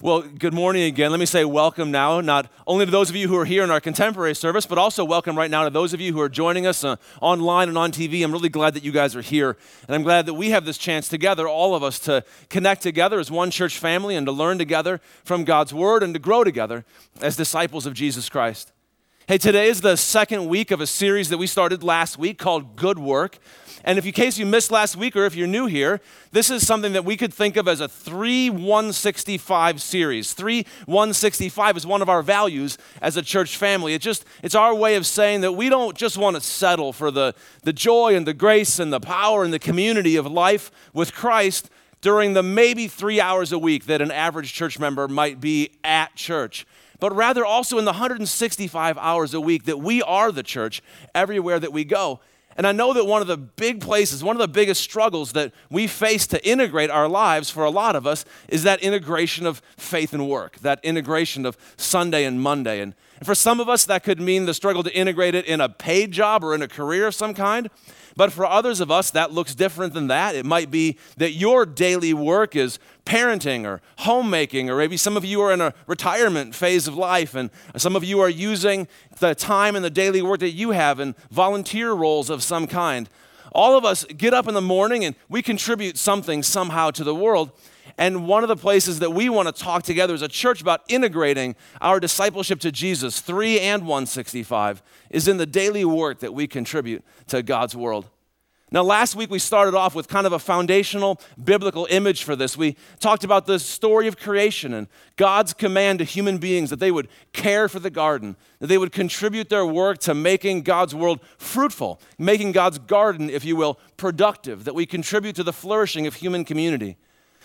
Well, good morning again. Let me say welcome now, not only to those of you who are here in our contemporary service, but also welcome right now to those of you who are joining us uh, online and on TV. I'm really glad that you guys are here. And I'm glad that we have this chance together, all of us, to connect together as one church family and to learn together from God's Word and to grow together as disciples of Jesus Christ. Hey, today is the second week of a series that we started last week called Good Work. And if in case you missed last week or if you're new here, this is something that we could think of as a 3 165 series. 3 165 is one of our values as a church family. It just it's our way of saying that we don't just want to settle for the, the joy and the grace and the power and the community of life with Christ during the maybe three hours a week that an average church member might be at church but rather also in the 165 hours a week that we are the church everywhere that we go. And I know that one of the big places, one of the biggest struggles that we face to integrate our lives for a lot of us is that integration of faith and work, that integration of Sunday and Monday. And for some of us, that could mean the struggle to integrate it in a paid job or in a career of some kind. But for others of us, that looks different than that. It might be that your daily work is parenting or homemaking, or maybe some of you are in a retirement phase of life, and some of you are using the time and the daily work that you have in volunteer roles of some kind. All of us get up in the morning and we contribute something somehow to the world. And one of the places that we want to talk together as a church about integrating our discipleship to Jesus, 3 and 165, is in the daily work that we contribute to God's world. Now, last week we started off with kind of a foundational biblical image for this. We talked about the story of creation and God's command to human beings that they would care for the garden, that they would contribute their work to making God's world fruitful, making God's garden, if you will, productive, that we contribute to the flourishing of human community.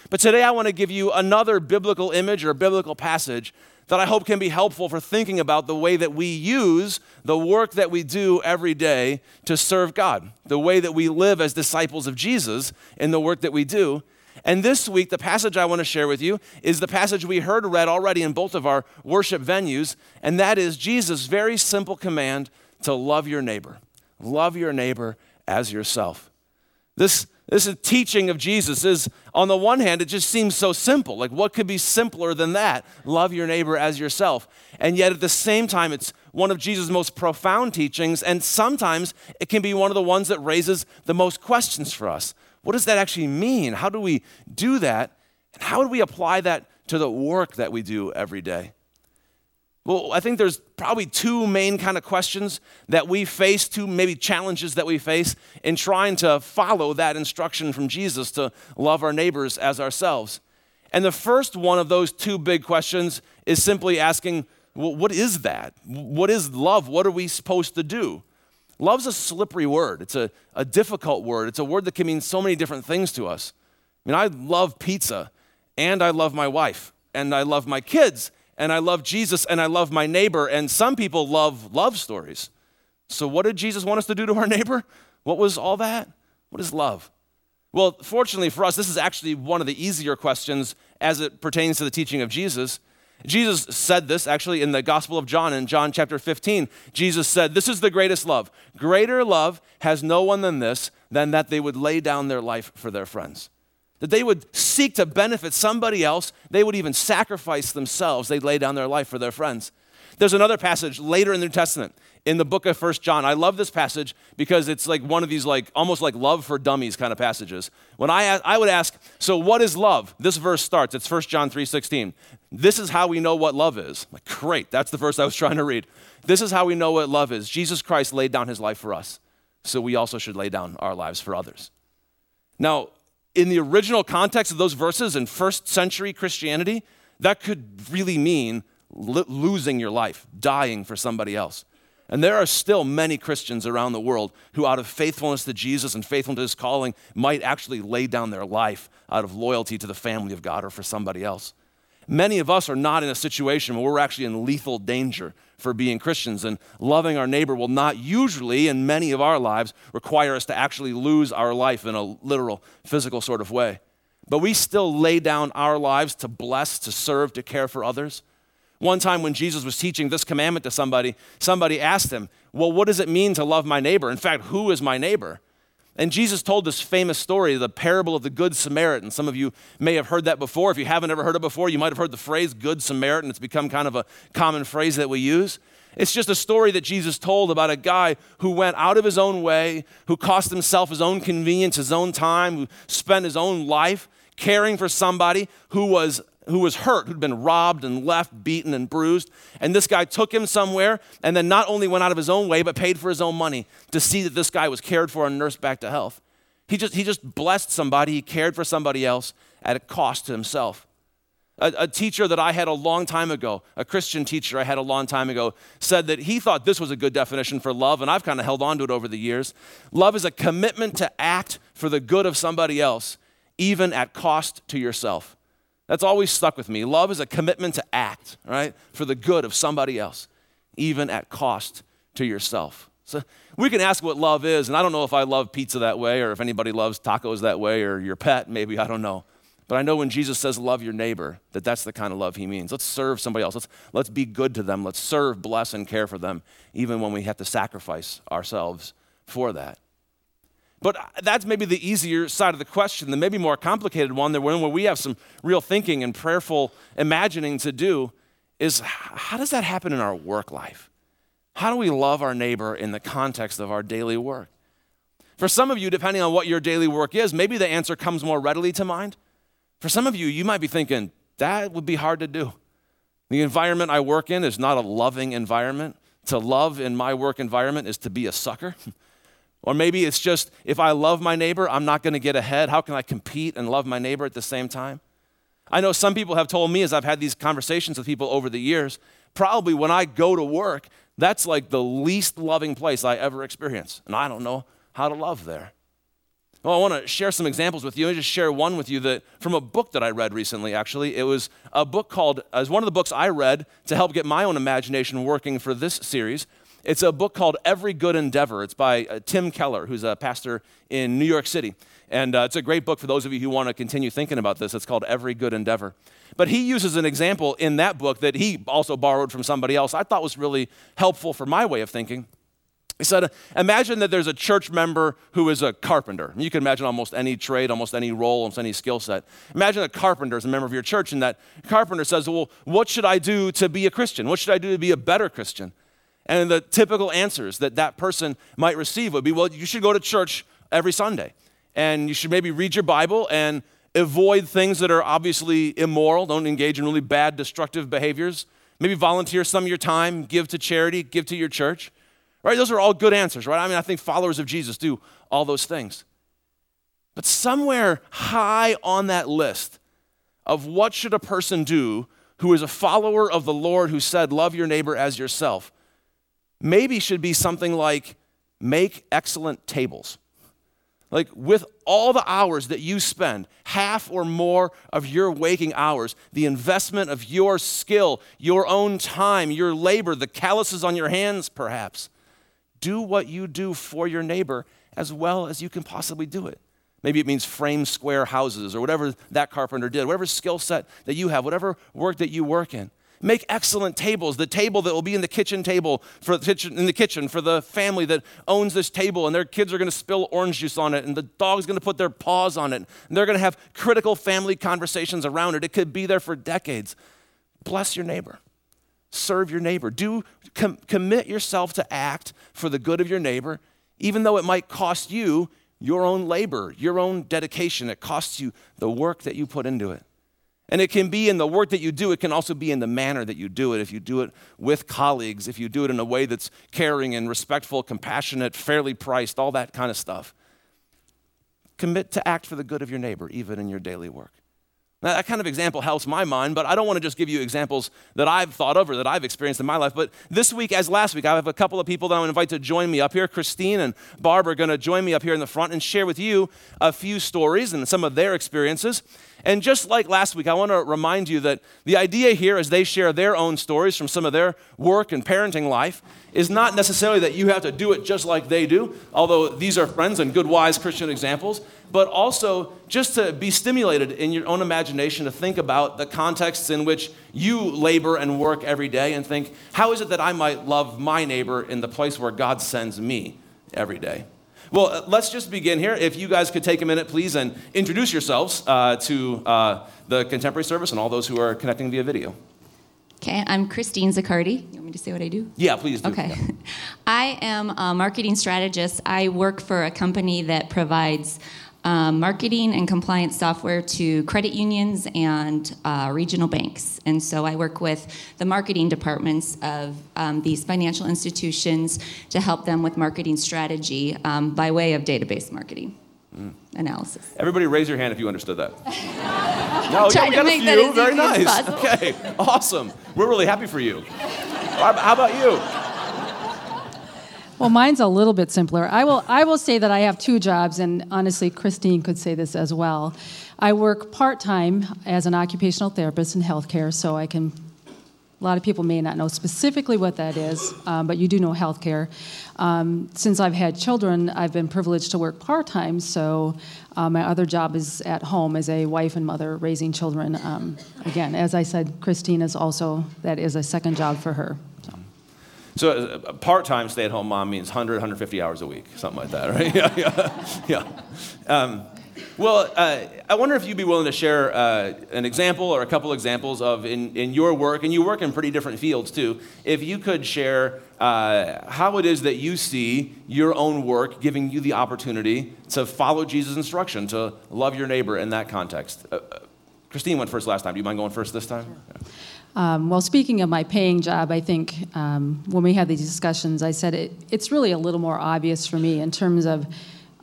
But today I want to give you another biblical image or biblical passage that I hope can be helpful for thinking about the way that we use the work that we do every day to serve God, the way that we live as disciples of Jesus in the work that we do. And this week, the passage I want to share with you is the passage we heard read already in both of our worship venues, and that is Jesus' very simple command to love your neighbor. Love your neighbor as yourself. This this is teaching of Jesus is, on the one hand, it just seems so simple. Like, what could be simpler than that? Love your neighbor as yourself. And yet, at the same time, it's one of Jesus' most profound teachings. And sometimes it can be one of the ones that raises the most questions for us. What does that actually mean? How do we do that? And how do we apply that to the work that we do every day? Well, I think there's probably two main kind of questions that we face, two maybe challenges that we face in trying to follow that instruction from Jesus to love our neighbors as ourselves. And the first one of those two big questions is simply asking, well, what is that? What is love? What are we supposed to do? Love's a slippery word. It's a, a difficult word. It's a word that can mean so many different things to us. I mean, I love pizza, and I love my wife, and I love my kids, and I love Jesus and I love my neighbor. And some people love love stories. So, what did Jesus want us to do to our neighbor? What was all that? What is love? Well, fortunately for us, this is actually one of the easier questions as it pertains to the teaching of Jesus. Jesus said this actually in the Gospel of John, in John chapter 15. Jesus said, This is the greatest love. Greater love has no one than this, than that they would lay down their life for their friends that they would seek to benefit somebody else. They would even sacrifice themselves. They'd lay down their life for their friends. There's another passage later in the New Testament in the book of First John. I love this passage because it's like one of these like almost like love for dummies kind of passages. When I I would ask, so what is love? This verse starts. It's First John 3:16. This is how we know what love is. Like great, that's the verse I was trying to read. This is how we know what love is. Jesus Christ laid down his life for us. So we also should lay down our lives for others. Now, in the original context of those verses in first century Christianity, that could really mean lo- losing your life, dying for somebody else. And there are still many Christians around the world who, out of faithfulness to Jesus and faithfulness to his calling, might actually lay down their life out of loyalty to the family of God or for somebody else. Many of us are not in a situation where we're actually in lethal danger for being Christians. And loving our neighbor will not usually, in many of our lives, require us to actually lose our life in a literal, physical sort of way. But we still lay down our lives to bless, to serve, to care for others. One time when Jesus was teaching this commandment to somebody, somebody asked him, Well, what does it mean to love my neighbor? In fact, who is my neighbor? And Jesus told this famous story, the parable of the Good Samaritan. Some of you may have heard that before. If you haven't ever heard it before, you might have heard the phrase Good Samaritan. It's become kind of a common phrase that we use. It's just a story that Jesus told about a guy who went out of his own way, who cost himself his own convenience, his own time, who spent his own life caring for somebody who was who was hurt, who'd been robbed and left, beaten and bruised. And this guy took him somewhere and then not only went out of his own way, but paid for his own money to see that this guy was cared for and nursed back to health. He just, he just blessed somebody, he cared for somebody else at a cost to himself. A, a, teacher that I had a long time ago, a Christian teacher I had a long time ago, said that he thought this was a good definition for love, and I've kind of held on to it over the years. Love is a commitment to act for the good of somebody else, even at cost to yourself. That's always stuck with me. Love is a commitment to act, right, for the good of somebody else, even at cost to yourself. So we can ask what love is, and I don't know if I love pizza that way or if anybody loves tacos that way or your pet, maybe, I don't know. But I know when Jesus says love your neighbor, that that's the kind of love he means. Let's serve somebody else. Let's, let's be good to them. Let's serve, bless, and care for them, even when we have to sacrifice ourselves for that. But that's maybe the easier side of the question. The maybe more complicated one, the one where we have some real thinking and prayerful imagining to do, is how does that happen in our work life? How do we love our neighbor in the context of our daily work? For some of you, depending on what your daily work is, maybe the answer comes more readily to mind. For some of you, you might be thinking, that would be hard to do. The environment I work in is not a loving environment. To love in my work environment is to be a sucker. Or maybe it's just if I love my neighbor, I'm not going to get ahead. How can I compete and love my neighbor at the same time? I know some people have told me as I've had these conversations with people over the years, probably when I go to work, that's like the least loving place I ever experience. And I don't know how to love there. Well, I want to share some examples with you. I just share one with you that from a book that I read recently, actually. It was a book called, as one of the books I read to help get my own imagination working for this series. It's a book called Every Good Endeavor. It's by uh, Tim Keller, who's a pastor in New York City. And uh, it's a great book for those of you who want to continue thinking about this. It's called Every Good Endeavor. But he uses an example in that book that he also borrowed from somebody else I thought was really helpful for my way of thinking. He said, Imagine that there's a church member who is a carpenter. You can imagine almost any trade, almost any role, almost any skill set. Imagine a carpenter is a member of your church, and that carpenter says, Well, what should I do to be a Christian? What should I do to be a better Christian? And the typical answers that that person might receive would be, well, you should go to church every Sunday. And you should maybe read your Bible and avoid things that are obviously immoral. Don't engage in really bad, destructive behaviors. Maybe volunteer some of your time, give to charity, give to your church. Right? Those are all good answers, right? I mean, I think followers of Jesus do all those things. But somewhere high on that list of what should a person do who is a follower of the Lord who said, Love your neighbor as yourself, maybe should be something like make excellent tables. Like, with all the hours that you spend, half or more of your waking hours, the investment of your skill, your own time, your labor, the calluses on your hands, perhaps, do what you do for your neighbor as well as you can possibly do it. Maybe it means frame square houses or whatever that carpenter did, whatever skill set that you have, whatever work that you work in. Make excellent tables. The table that will be in the kitchen table for the kitchen, in the kitchen for the family that owns this table, and their kids are going to spill orange juice on it, and the dog's going to put their paws on it, and they're going to have critical family conversations around it. It could be there for decades. Bless your neighbor. Serve your neighbor. Do com- commit yourself to act for the good of your neighbor, even though it might cost you your own labor, your own dedication. It costs you the work that you put into it. And it can be in the work that you do, it can also be in the manner that you do it. If you do it with colleagues, if you do it in a way that's caring and respectful, compassionate, fairly priced, all that kind of stuff. Commit to act for the good of your neighbor, even in your daily work. Now, that kind of example helps my mind, but I don't want to just give you examples that I've thought of or that I've experienced in my life. But this week, as last week, I have a couple of people that to invite to join me up here. Christine and Barb are going to join me up here in the front and share with you a few stories and some of their experiences. And just like last week, I want to remind you that the idea here, as they share their own stories from some of their work and parenting life, is not necessarily that you have to do it just like they do, although these are friends and good, wise Christian examples, but also just to be stimulated in your own imagination to think about the contexts in which you labor and work every day and think, how is it that I might love my neighbor in the place where God sends me every day? Well, uh, let's just begin here. If you guys could take a minute, please, and introduce yourselves uh, to uh, the contemporary service and all those who are connecting via video. Okay, I'm Christine Zaccardi. You want me to say what I do? Yeah, please do. Okay. Yeah. I am a marketing strategist. I work for a company that provides um, marketing and compliance software to credit unions and uh, regional banks. And so I work with the marketing departments of um, these financial institutions to help them with marketing strategy um, by way of database marketing mm. analysis. Everybody raise your hand if you understood that. no, yeah, we got a few. Very nice. Okay, awesome. We're really happy for you. How about you? Well, mine's a little bit simpler. I will, I will say that I have two jobs, and honestly, Christine could say this as well. I work part time as an occupational therapist in healthcare, so I can. A lot of people may not know specifically what that is, um, but you do know healthcare. Um, since I've had children, I've been privileged to work part time, so uh, my other job is at home as a wife and mother raising children. Um, again, as I said, Christine is also, that is a second job for her. So uh, a part-time stay-at-home mom means 100, 150 hours a week, something like that, right? yeah, yeah, yeah. Um, well, uh, I wonder if you'd be willing to share uh, an example or a couple examples of in, in your work, and you work in pretty different fields too. If you could share uh, how it is that you see your own work giving you the opportunity to follow Jesus' instruction, to love your neighbor in that context. Uh, uh, Christine went first last time. Do you mind going first this time? Sure. Yeah. Um, well, speaking of my paying job, I think um, when we had these discussions, I said it, it's really a little more obvious for me in terms of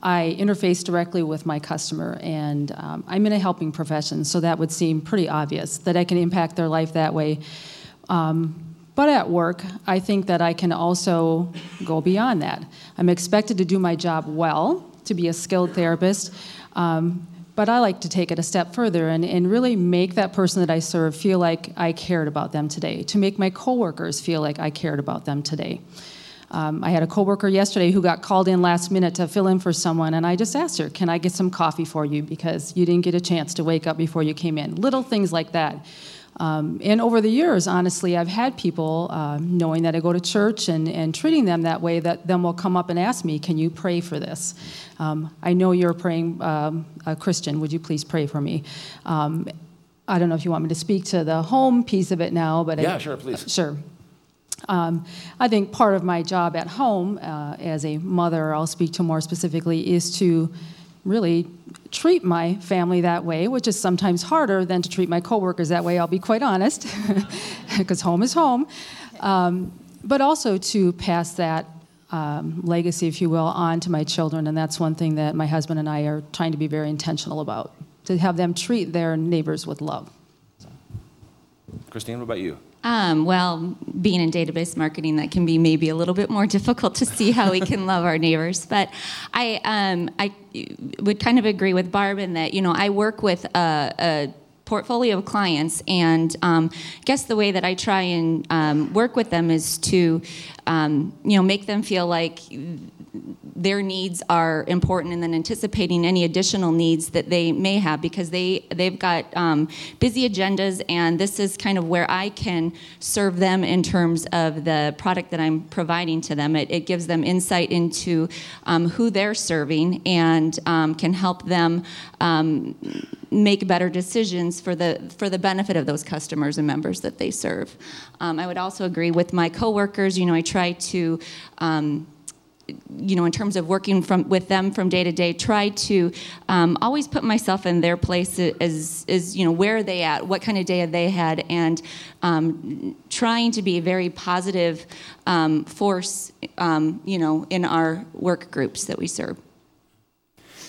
I interface directly with my customer, and um, I'm in a helping profession, so that would seem pretty obvious that I can impact their life that way. Um, but at work, I think that I can also go beyond that. I'm expected to do my job well, to be a skilled therapist. Um, but I like to take it a step further and, and really make that person that I serve feel like I cared about them today, to make my coworkers feel like I cared about them today. Um, I had a coworker yesterday who got called in last minute to fill in for someone, and I just asked her, "Can I get some coffee for you because you didn't get a chance to wake up before you came in?" Little things like that. Um, and over the years, honestly, I've had people, uh, knowing that I go to church and, and treating them that way, that then will come up and ask me, Can you pray for this? Um, I know you're praying, um, a Christian. Would you please pray for me? Um, I don't know if you want me to speak to the home piece of it now, but yeah, I, sure, please. Uh, sure. Um, I think part of my job at home uh, as a mother, I'll speak to more specifically, is to really treat my family that way, which is sometimes harder than to treat my coworkers that way, I'll be quite honest, because home is home. Um, but also to pass that um, legacy, if you will, on to my children. And that's one thing that my husband and I are trying to be very intentional about to have them treat their neighbors with love. Christine, what about you? Um, well, being in database marketing, that can be maybe a little bit more difficult to see how we can love our neighbors. But I, um, I would kind of agree with Barb in that, you know, I work with a, a portfolio of clients, and um, guess the way that I try and um, work with them is to, um, you know, make them feel like their needs are important and then anticipating any additional needs that they may have because they they've got um, busy agendas and this is kind of where I can serve them in terms of the product that I'm providing to them. It, it gives them insight into um, who they're serving and um, can help them um, make better decisions for the for the benefit of those customers and members that they serve. Um, I would also agree with my coworkers. You know I try to um, you know, in terms of working from with them from day to day, try to um, always put myself in their place as, as you know, where are they at, what kind of day have they had, and um, trying to be a very positive um, force, um, you know, in our work groups that we serve.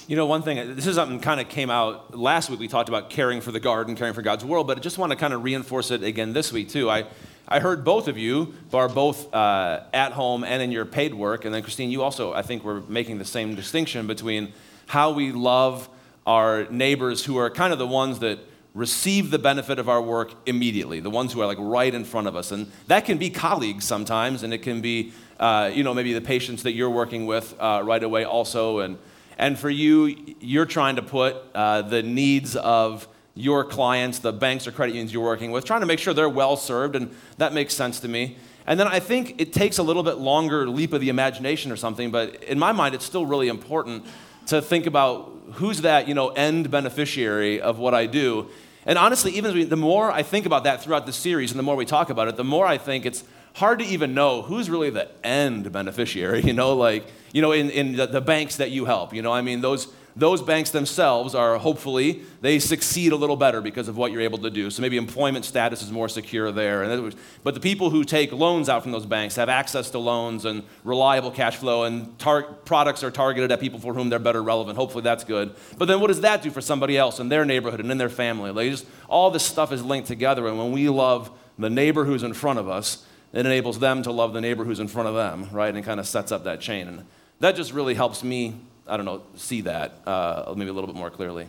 You know, one thing, this is something kind of came out last week. We talked about caring for the garden, caring for God's world, but I just want to kind of reinforce it again this week, too. I, I heard both of you are both uh, at home and in your paid work. And then, Christine, you also, I think, were making the same distinction between how we love our neighbors who are kind of the ones that receive the benefit of our work immediately, the ones who are like right in front of us. And that can be colleagues sometimes, and it can be, uh, you know, maybe the patients that you're working with uh, right away also. And, and for you, you're trying to put uh, the needs of your clients, the banks or credit unions you're working with, trying to make sure they're well served, and that makes sense to me. And then I think it takes a little bit longer leap of the imagination or something, but in my mind, it's still really important to think about who's that, you know, end beneficiary of what I do. And honestly, even the more I think about that throughout the series and the more we talk about it, the more I think it's hard to even know who's really the end beneficiary, you know, like, you know, in, in the, the banks that you help, you know, I mean, those, those banks themselves are hopefully they succeed a little better because of what you're able to do. So maybe employment status is more secure there. But the people who take loans out from those banks have access to loans and reliable cash flow and tar- products are targeted at people for whom they're better relevant. Hopefully that's good. But then what does that do for somebody else in their neighborhood and in their family? Like just all this stuff is linked together and when we love the neighbor who's in front of us it enables them to love the neighbor who's in front of them right and kind of sets up that chain. And that just really helps me I don't know, see that uh, maybe a little bit more clearly.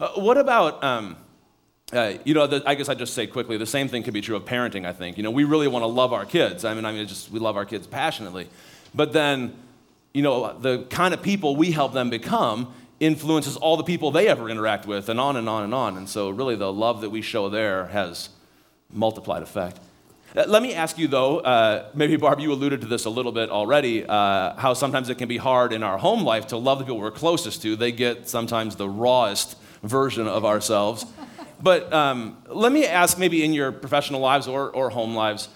Uh, what about, um, uh, you know, the, I guess I just say quickly, the same thing could be true of parenting, I think. You know, we really want to love our kids. I mean, I mean, just we love our kids passionately. But then, you know, the kind of people we help them become influences all the people they ever interact with, and on and on and on. And so, really, the love that we show there has multiplied effect. Uh, let me ask you, though, uh, maybe Barb, you alluded to this a little bit already, uh, how sometimes it can be hard in our home life to love the people we're closest to. They get sometimes the rawest version of ourselves. But um, let me ask, maybe in your professional lives or, or home lives,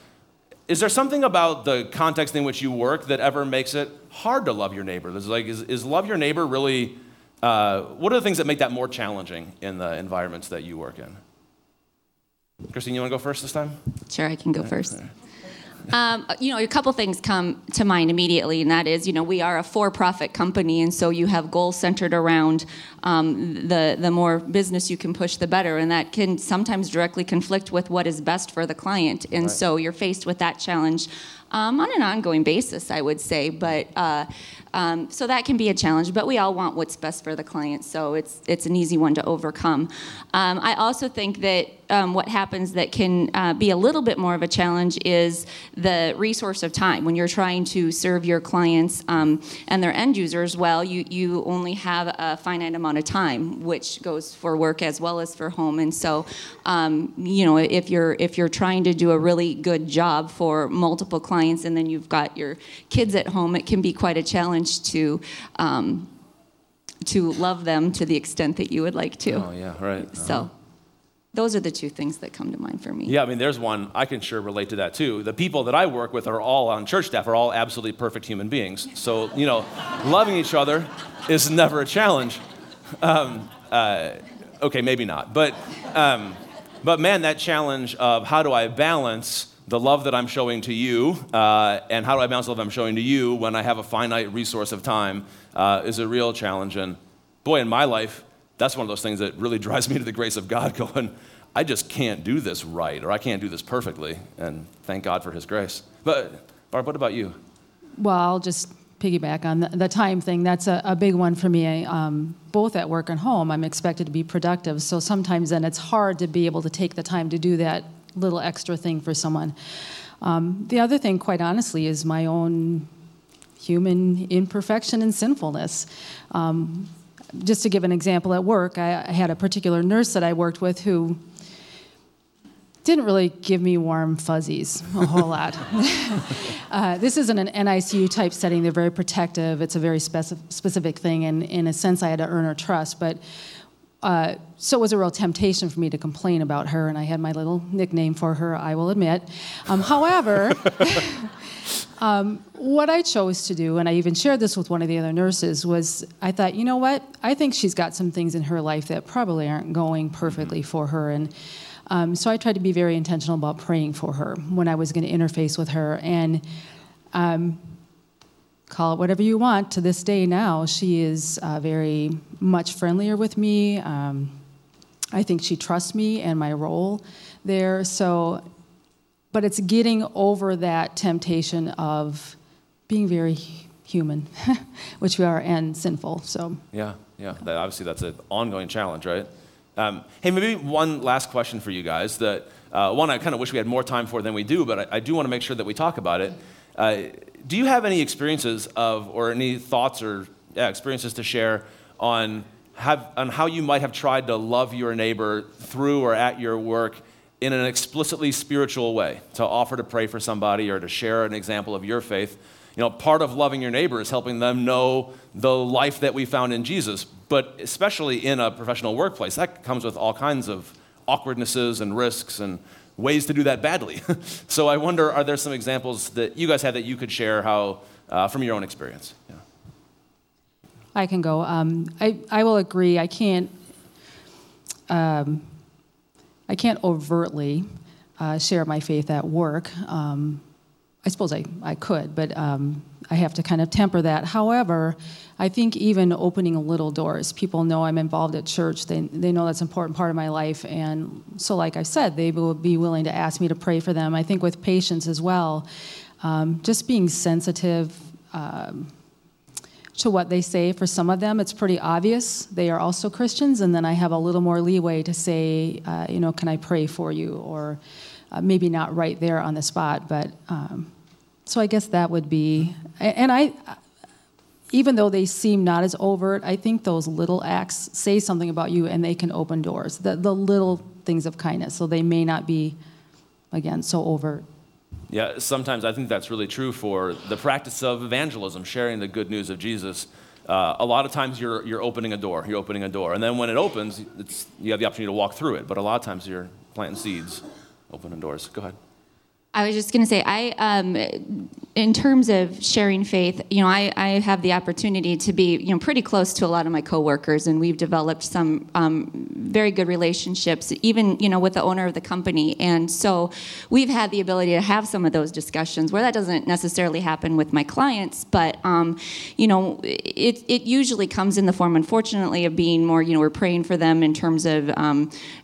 is there something about the context in which you work that ever makes it hard to love your neighbor? Is, like, is, is love your neighbor really, uh, what are the things that make that more challenging in the environments that you work in? Christine, you want to go first this time? Sure, I can go first. Um, you know, a couple things come to mind immediately, and that is, you know, we are a for-profit company, and so you have goals centered around um, the the more business you can push, the better, and that can sometimes directly conflict with what is best for the client, and right. so you're faced with that challenge um, on an ongoing basis, I would say. But uh, um, so that can be a challenge. But we all want what's best for the client, so it's it's an easy one to overcome. Um, I also think that um, what happens that can uh, be a little bit more of a challenge is the resource of time when you're trying to serve your clients um, and their end users. Well, you you only have a finite amount of time, which goes for work as well as for home, and so um, you know if you're if you're trying to do a really good job for multiple clients and then you've got your kids at home, it can be quite a challenge to um, to love them to the extent that you would like to. Oh yeah, right. Uh-huh. So those are the two things that come to mind for me. Yeah, I mean, there's one I can sure relate to that too. The people that I work with are all on church staff are all absolutely perfect human beings. So you know, loving each other is never a challenge. Um, uh, okay, maybe not, but um, but man, that challenge of how do I balance the love that I'm showing to you, uh, and how do I balance the love I'm showing to you when I have a finite resource of time, uh, is a real challenge. And boy, in my life, that's one of those things that really drives me to the grace of God, going, I just can't do this right, or I can't do this perfectly. And thank God for His grace. But, Barb, what about you? Well, I'll just piggyback on the, the time thing. That's a, a big one for me. Um, both at work and home, I'm expected to be productive. So sometimes then it's hard to be able to take the time to do that little extra thing for someone. Um, the other thing, quite honestly, is my own human imperfection and sinfulness. Um, just to give an example at work, I, I, had a particular nurse that I worked with who didn't really give me warm fuzzies a whole lot. uh, this isn't an NICU type setting, they're very protective, it's a very speci- specific thing, and in a sense, I had to earn her trust. But uh, so it was a real temptation for me to complain about her, and I had my little nickname for her, I will admit. Um, however, um, what I chose to do, and I even shared this with one of the other nurses, was I thought, you know what? I think she's got some things in her life that probably aren't going perfectly for her. And um, so I tried to be very intentional about praying for her when I was going to interface with her. And um, call it whatever you want, to this day now, she is uh, very much friendlier with me. Um, I think she trusts me and my role there. So, but it's getting over that temptation of being very human, which we are, and sinful. So, yeah, yeah. That, obviously, that's an ongoing challenge, right? Um, hey, maybe one last question for you guys. That uh, one I kind of wish we had more time for than we do, but I, I do want to make sure that we talk about it. Uh, do you have any experiences of, or any thoughts or yeah, experiences to share on, have, on how you might have tried to love your neighbor through or at your work in an explicitly spiritual way, to offer to pray for somebody or to share an example of your faith. You know, part of loving your neighbor is helping them know the life that we found in Jesus, but especially in a professional workplace, that comes with all kinds of awkwardnesses and risks and ways to do that badly. so I wonder, are there some examples that you guys have that you could share how, uh, from your own experience? Yeah. I can go. Um, I, I will agree. I can't, um, I can't overtly uh, share my faith at work. Um, I suppose I, I could, but um, I have to kind of temper that. However, I think even opening little doors, people know I'm involved at church. They, they know that's an important part of my life. And so, like I said, they will be willing to ask me to pray for them. I think with patients as well, um, just being sensitive. Um, to what they say. For some of them, it's pretty obvious they are also Christians, and then I have a little more leeway to say, uh, you know, can I pray for you? Or uh, maybe not right there on the spot, but um, so I guess that would be, and I, even though they seem not as overt, I think those little acts say something about you and they can open doors. The, the little things of kindness, so they may not be, again, so overt. Yeah, sometimes I think that's really true for the practice of evangelism, sharing the good news of Jesus. Uh, a lot of times you're, you're opening a door, you're opening a door. And then when it opens, you have the opportunity to walk through it. But a lot of times you're planting seeds, opening doors. Go ahead. I was just going to say, I, um, in terms of sharing faith, you know, I, I have the opportunity to be, you know, pretty close to a lot of my coworkers, and we've developed some um, very good relationships, even, you know, with the owner of the company. And so we've had the ability to have some of those discussions where that doesn't necessarily happen with my clients, but, um, you know, it, it usually comes in the form, unfortunately, of being more, you know, we're praying for them in terms of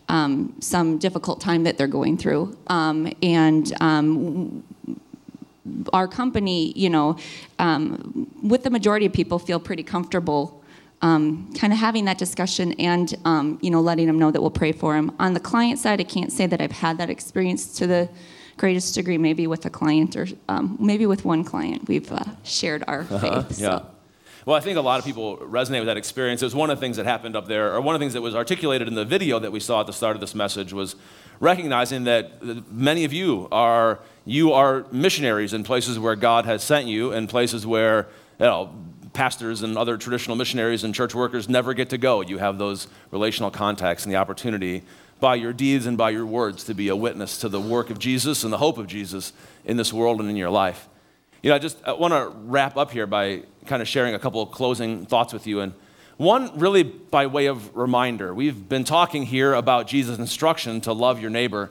um, um, some difficult time that they're going through. Um, and um, our company, you know, um, with the majority of people, feel pretty comfortable. Um, kind of having that discussion and um, you know letting them know that we'll pray for them. On the client side, I can't say that I've had that experience to the greatest degree. Maybe with a client or maybe with one client, we've uh, shared our uh-huh, faith. Yeah. So. Well, I think a lot of people resonate with that experience. It was one of the things that happened up there, or one of the things that was articulated in the video that we saw at the start of this message was recognizing that many of you are you are missionaries in places where God has sent you, and places where you know, pastors and other traditional missionaries and church workers never get to go. You have those relational contacts and the opportunity by your deeds and by your words to be a witness to the work of Jesus and the hope of Jesus in this world and in your life. You know, I just want to wrap up here by kind of sharing a couple of closing thoughts with you. And one, really by way of reminder, we've been talking here about Jesus' instruction to love your neighbor,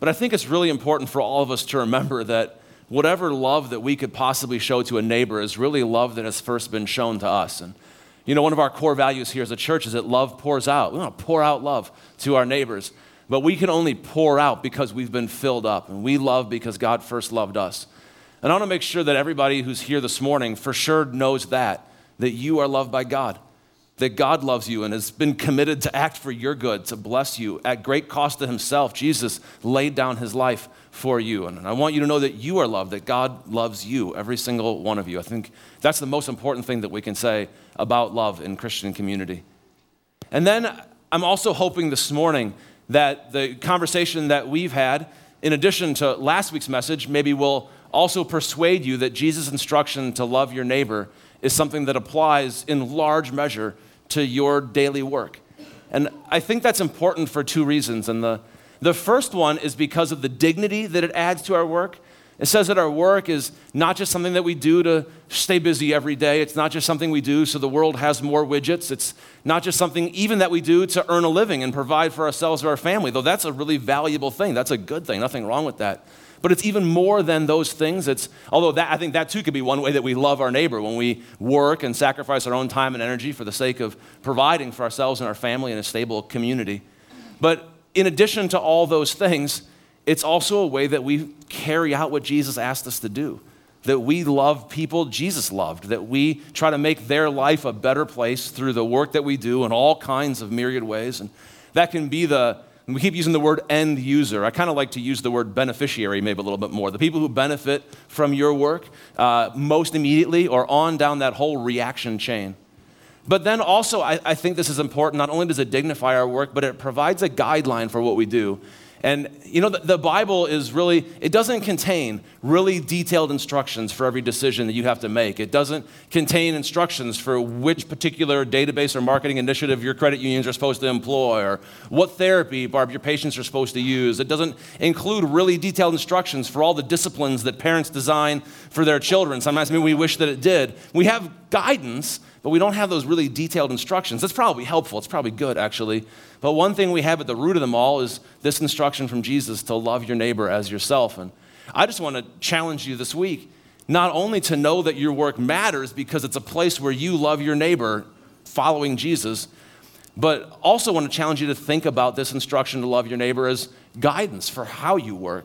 but I think it's really important for all of us to remember that whatever love that we could possibly show to a neighbor is really love that has first been shown to us. And you know, one of our core values here as a church is that love pours out. We want to pour out love to our neighbors, but we can only pour out because we've been filled up, and we love because God first loved us. And I want to make sure that everybody who's here this morning for sure knows that, that you are loved by God, that God loves you and has been committed to act for your good, to bless you at great cost to himself. Jesus laid down his life for you. And I want you to know that you are loved, that God loves you, every single one of you. I think that's the most important thing that we can say about love in Christian community. And then I'm also hoping this morning that the conversation that we've had, in addition to last week's message, maybe will also persuade you that Jesus' instruction to love your neighbor is something that applies in large measure to your daily work. And I think that's important for two reasons. And the, the first one is because of the dignity that it adds to our work. It says that our work is not just something that we do to stay busy every day. It's not just something we do so the world has more widgets. It's not just something even that we do to earn a living and provide for ourselves or our family, though that's a really valuable thing. That's a good thing. Nothing wrong with that. But it's even more than those things. It's, although that, I think that too could be one way that we love our neighbor when we work and sacrifice our own time and energy for the sake of providing for ourselves and our family in a stable community. But in addition to all those things, it's also a way that we carry out what Jesus asked us to do. That we love people Jesus loved, that we try to make their life a better place through the work that we do in all kinds of myriad ways. And that can be the, we keep using the word end user. I kind of like to use the word beneficiary maybe a little bit more. The people who benefit from your work uh, most immediately or on down that whole reaction chain. But then also, I, I think this is important. Not only does it dignify our work, but it provides a guideline for what we do. And you know, the, the, Bible is really, it doesn't contain really detailed instructions for every decision that you have to make. It doesn't contain instructions for which particular database or marketing initiative your credit unions are supposed to employ or what therapy, Barb, your patients are supposed to use. It doesn't include really detailed instructions for all the disciplines that parents design for their children. Sometimes maybe we wish that it did. We have guidance, but we don't have those really detailed instructions. That's probably helpful. It's probably good, actually. But one thing we have at the root of them all is this instruction from Jesus to love your neighbor as yourself. And I just want to challenge you this week not only to know that your work matters because it's a place where you love your neighbor following Jesus, but also want to challenge you to think about this instruction to love your neighbor as guidance for how you work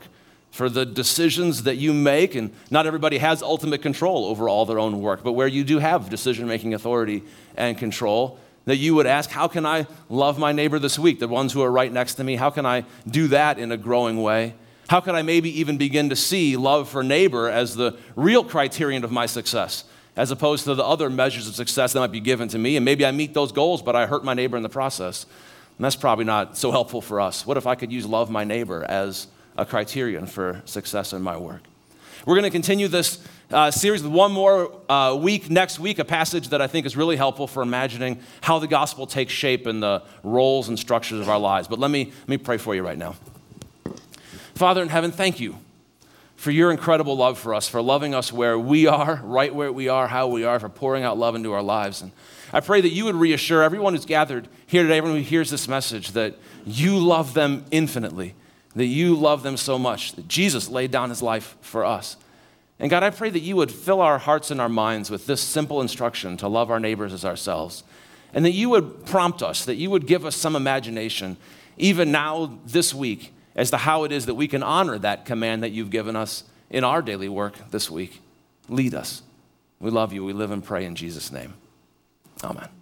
for the decisions that you make. And not everybody has ultimate control over all their own work, but where you do have decision making authority and control, that you would ask, How can I love my neighbor this week, the ones who are right next to me? How can I do that in a growing way? How can I maybe even begin to see love for neighbor as the real criterion of my success, as opposed to the other measures of success that might be given to me? And maybe I meet those goals, but I hurt my neighbor in the process. And that's probably not so helpful for us. What if I could use love my neighbor as a criterion for success in my work. We're going to continue this uh, series with one more uh, week next week, a passage that I think is really helpful for imagining how the gospel takes shape in the roles and structures of our lives. But let me, let me pray for you right now. Father in heaven, thank you for your incredible love for us, for loving us where we are, right where we are, how we are, for pouring out love into our lives. And I pray that you would reassure everyone who's gathered here today, everyone who hears this message, that you love them infinitely that you love them so much, that Jesus laid down his life for us. And God, I pray that you would fill our hearts and our minds with this simple instruction to love our neighbors as ourselves. And that you would prompt us, that you would give us some imagination, even now this week, as to how it is that we can honor that command that you've given us in our daily work this week. Lead us. We love you. We live and pray in Jesus' name. Amen.